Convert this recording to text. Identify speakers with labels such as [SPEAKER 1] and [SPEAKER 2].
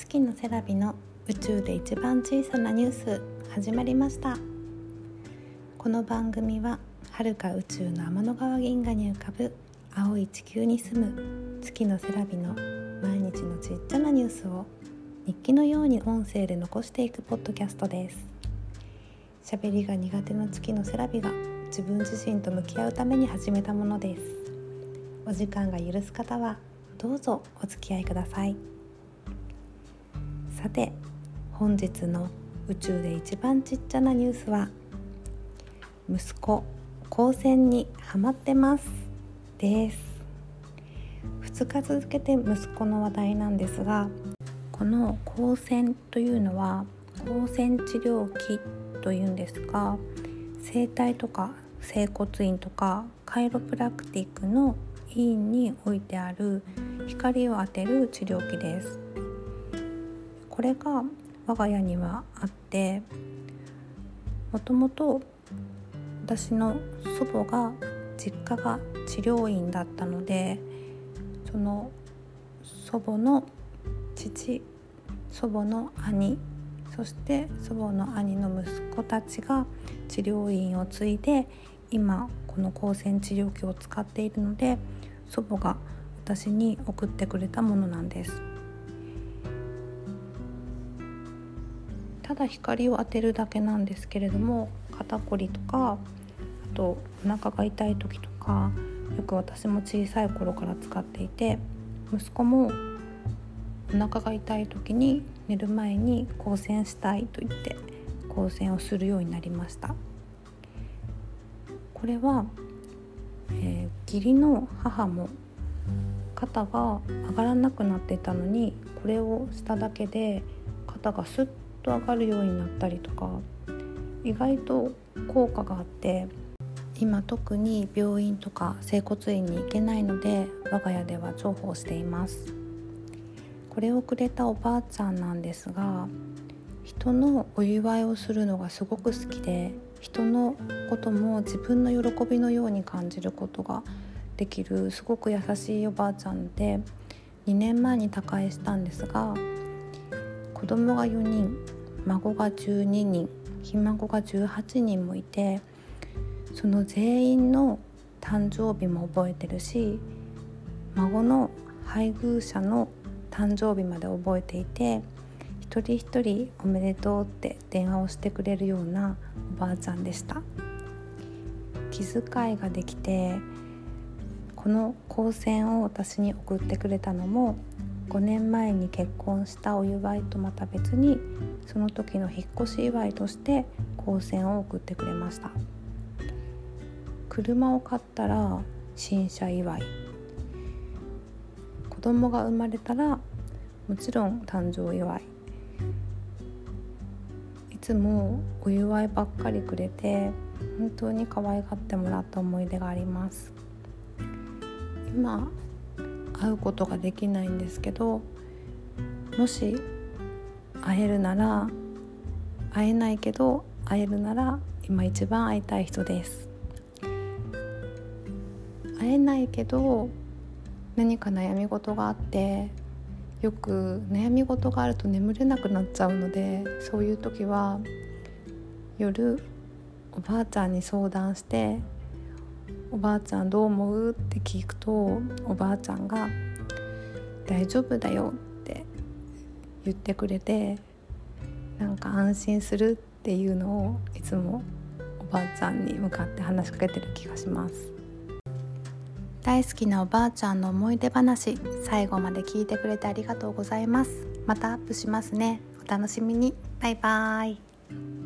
[SPEAKER 1] 月のセラビの宇宙で一番小さなニュース始まりました。この番組は遥か宇宙の天の川銀河に浮かぶ青い地球に住む月のセラビの毎日のちっちゃなニュースを日記のように音声で残していくポッドキャストです。喋りが苦手な月のセラビが自分自身と向き合うために始めたものです。お時間が許す方はどうぞお付き合いください。さて本日の宇宙で一番ちっちゃなニュースは息子光線にハマってますです。2日続けて息子の話題なんですがこの光線というのは光線治療器というんですが整体とか整骨院とかカイロプラクティックの医院に置いてある光を当てる治療器です。これが我が家にはあってもともと私の祖母が実家が治療院だったのでその祖母の父祖母の兄そして祖母の兄の息子たちが治療院を継いで今この光線治療器を使っているので祖母が私に送ってくれたものなんです。ただ光を当てるだけなんですけれども肩こりとかあとお腹が痛い時とかよく私も小さい頃から使っていて息子もお腹が痛い時に寝る前に光線したいと言って光線をするようになりました。これは、えー、義理の母も肩が上がらなくなっていたのにこれをしただけで肩がスッと上がるようになったりとか意外と効果があって今特に病院とか整骨院に行けないので我が家では重宝しています。これをくれたおばあちゃんなんですが人のお祝いをするのがすごく好きで人のことも自分の喜びのように感じることができるすごく優しいおばあちゃんで2年前に他界したんですが子供が4人孫が12人ひ孫が18人もいてその全員の誕生日も覚えてるし孫の配偶者の誕生日まで覚えていて一人一人おめでとうって電話をしてくれるようなおばあちゃんでした。気遣いができてこの光線を私に送ってくれたのも5年前に結婚したお祝いとまた別にその時の引っ越し祝いとして光線を送ってくれました。車を買ったら新車祝い。子供が生まれたらもちろん誕生祝い。いつもお祝いばっかりくれて本当に可愛がってもらった思い出があります。今会うことができないんですけどもし会えるなら会えないけど会えるなら今一番会いたい人です。会えないけど何か悩み事があってよく悩み事があると眠れなくなっちゃうのでそういう時は夜おばあちゃんに相談しておばあちゃんどう思う？って聞くとおばあちゃんが「大丈夫だよ」って言ってくれてなんか安心するっていうのをいつもおばあちゃんに向かって話しかけてる気がします。大好きなおばあちゃんの思い出話最後まで聞いてくれてありがとうございます。またアップしますね。お楽しみに。バイバーイ。